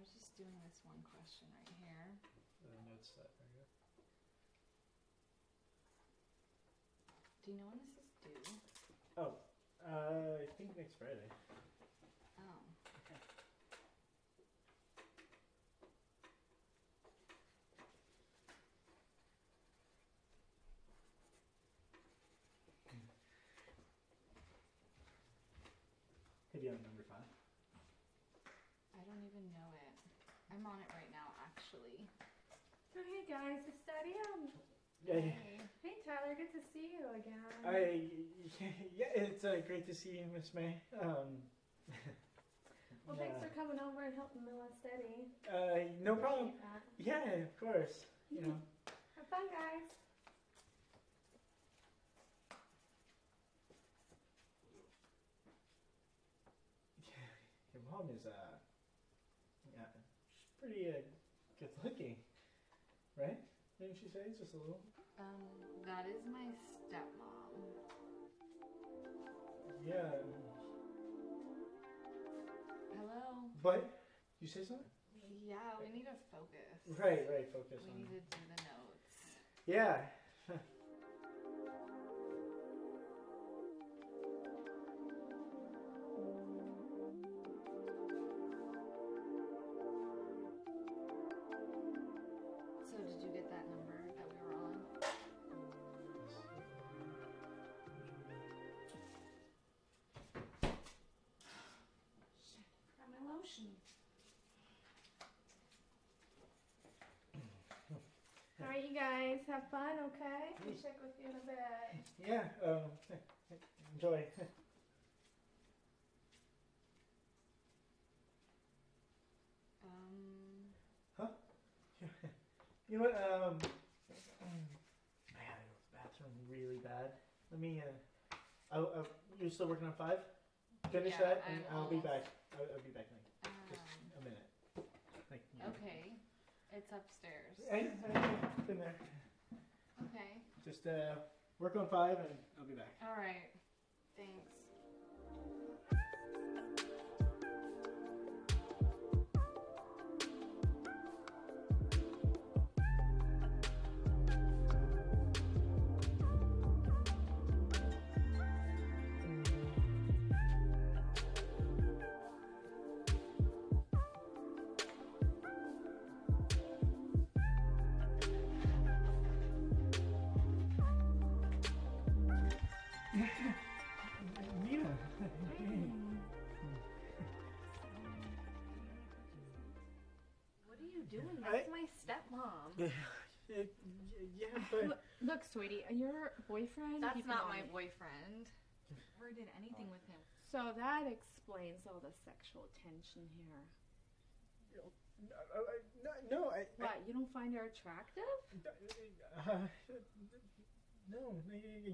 was just doing this one question right here. The notes that are good. Do you know when this is due? Oh, uh, I think next Friday. Oh. Hit you on number five. I don't even know it. I'm on it right now, actually. Oh, hey guys, it's Daddy M. Hey. Hey Tyler, good to see you again. I yeah, it's uh, great to see you, Miss May. Um, well, thanks for coming over and helping me with Steady. uh, no problem. Yeah, of course. You know, Have fun, guys. your mom is uh, yeah, she's pretty uh, good looking, right? Didn't she say just a little? Um, that is my stepmom. Yeah, Hello? but you say something? Yeah, we need to focus. Right, right. Focus We on. need to do the notes. Yeah. My. All right, you guys, have fun, okay? I'll check with you in a bit. Yeah. Um, enjoy. Um, You know what? Um, I gotta go to the bathroom really bad. Let me. Uh, I'll, I'll, you're still working on five? Finish Yeah, that, and I'm I'll be almost- back. I'll, I'll be back like, just um, a minute. Like. you- okay. It's upstairs. I, I've been there. Okay. Just uh, work on five, and I'll be back. All right. Thanks. Yeah, but Look, look, sweetie, your boyfriend. That's not my boyfriend. Never did anything with him. So that explains all the sexual tension here. no, I- no, no, I. I What, you don't find her attractive? uh, no,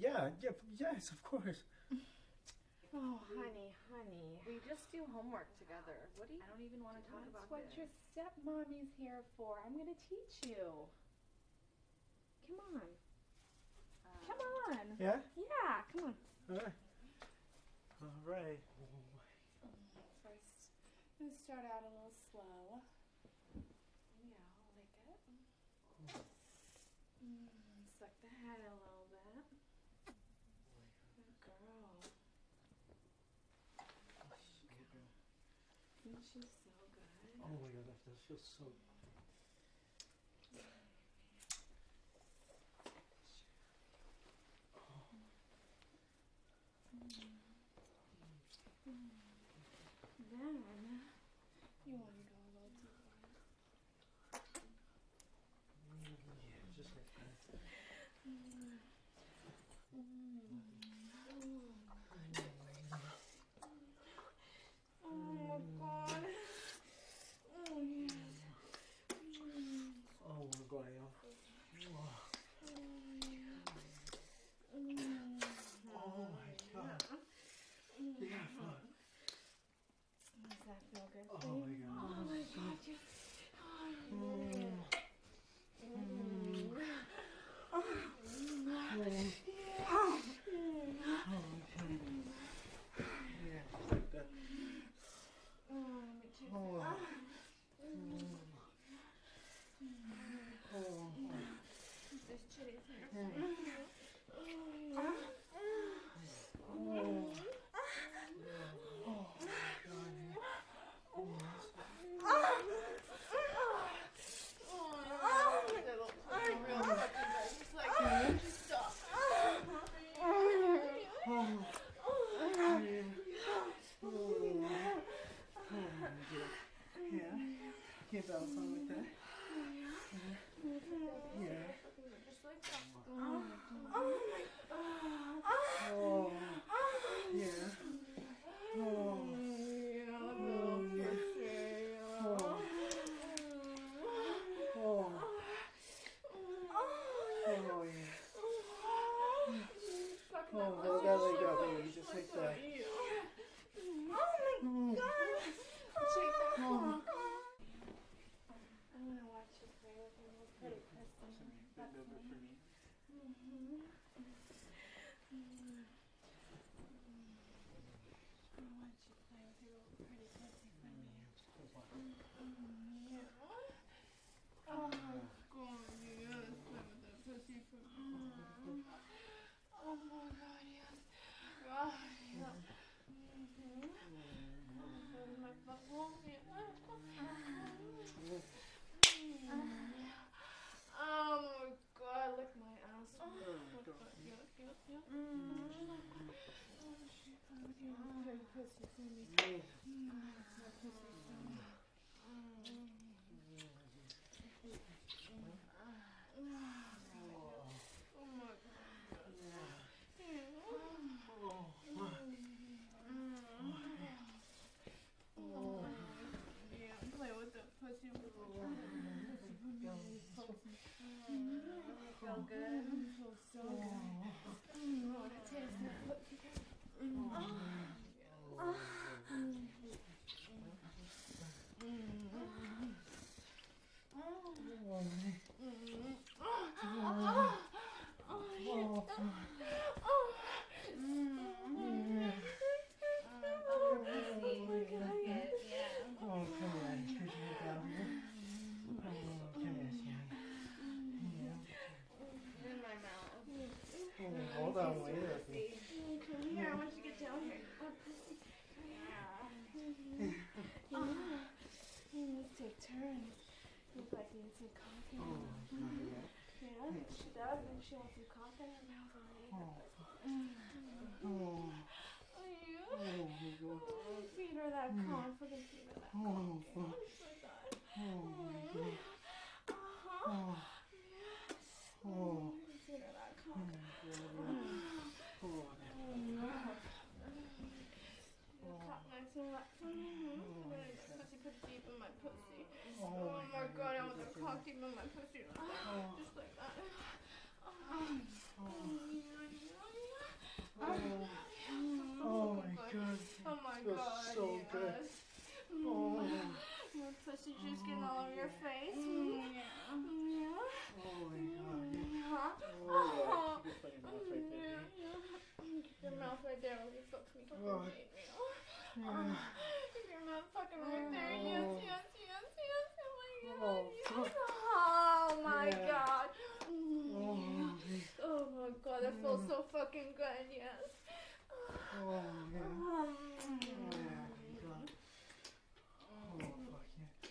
yeah, yeah, yes, of course. Oh, honey, honey. We just do homework together. What do you? I don't even want to talk about it. That's what this. your stepmommy's here for. I'm gonna teach you. Come on. Um, Come on. Yeah? Yeah, come on. Alright. Alright. First, I'm gonna start out a little slow. Yeah, like it. Mm, suck the head a little bit. Good girl. Good? Oh my god, that does feel so hold on, wait a second. Come here, I want you to get down here. Oh, pussy. Yeah. Let's take turns. Look like you need some coffee. Oh, God, Yeah, she does. Maybe she wants some coffee in her mouth already. yeah. Oh, Oh, yeah. oh, my God. Oh, feed her that corn. Fucking feed her that Oh, corn. fuck. Just like that. Oh, my God. Uh-huh. Oh, oh, Feed her that oh, corn. my God. Oh, Cup nice and wet. Mhm. Really good. Pussy put deep in my pussy. oh, Oh my god, I want the cock deep in my pussy. Oh, Just like that. oh, Oh, oh, oh, my god. Oh my god. so yes. good. Oh. Your pussy juice getting all over your face. Mm, Yeah. Yeah. Oh my god. Yeah. Oh, yeah. Keep your mouth right there. Keep your mouth right there you fuck me. Fucking Oh. me. Yeah. Your right there. Yes, Oh. yes, yes, yes. Oh my god. Oh, yes. Oh my Yeah. god. Oh, Mm. Oh my god, that feels Mm. so fucking good, yes. oh yeah. Um, Oh yeah. God. Oh fuck yeah.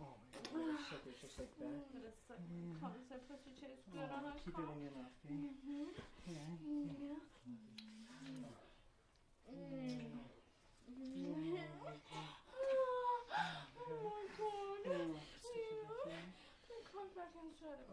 Oh my god. Suck it just like that. But it's like, Mm. how does that pussy taste good Oh, a keep it cock? in your mouth, okay? Mhm. Yeah. Yeah. Mm. Mm. Yeah. Oh my god. Oh, Yeah. okay. Come back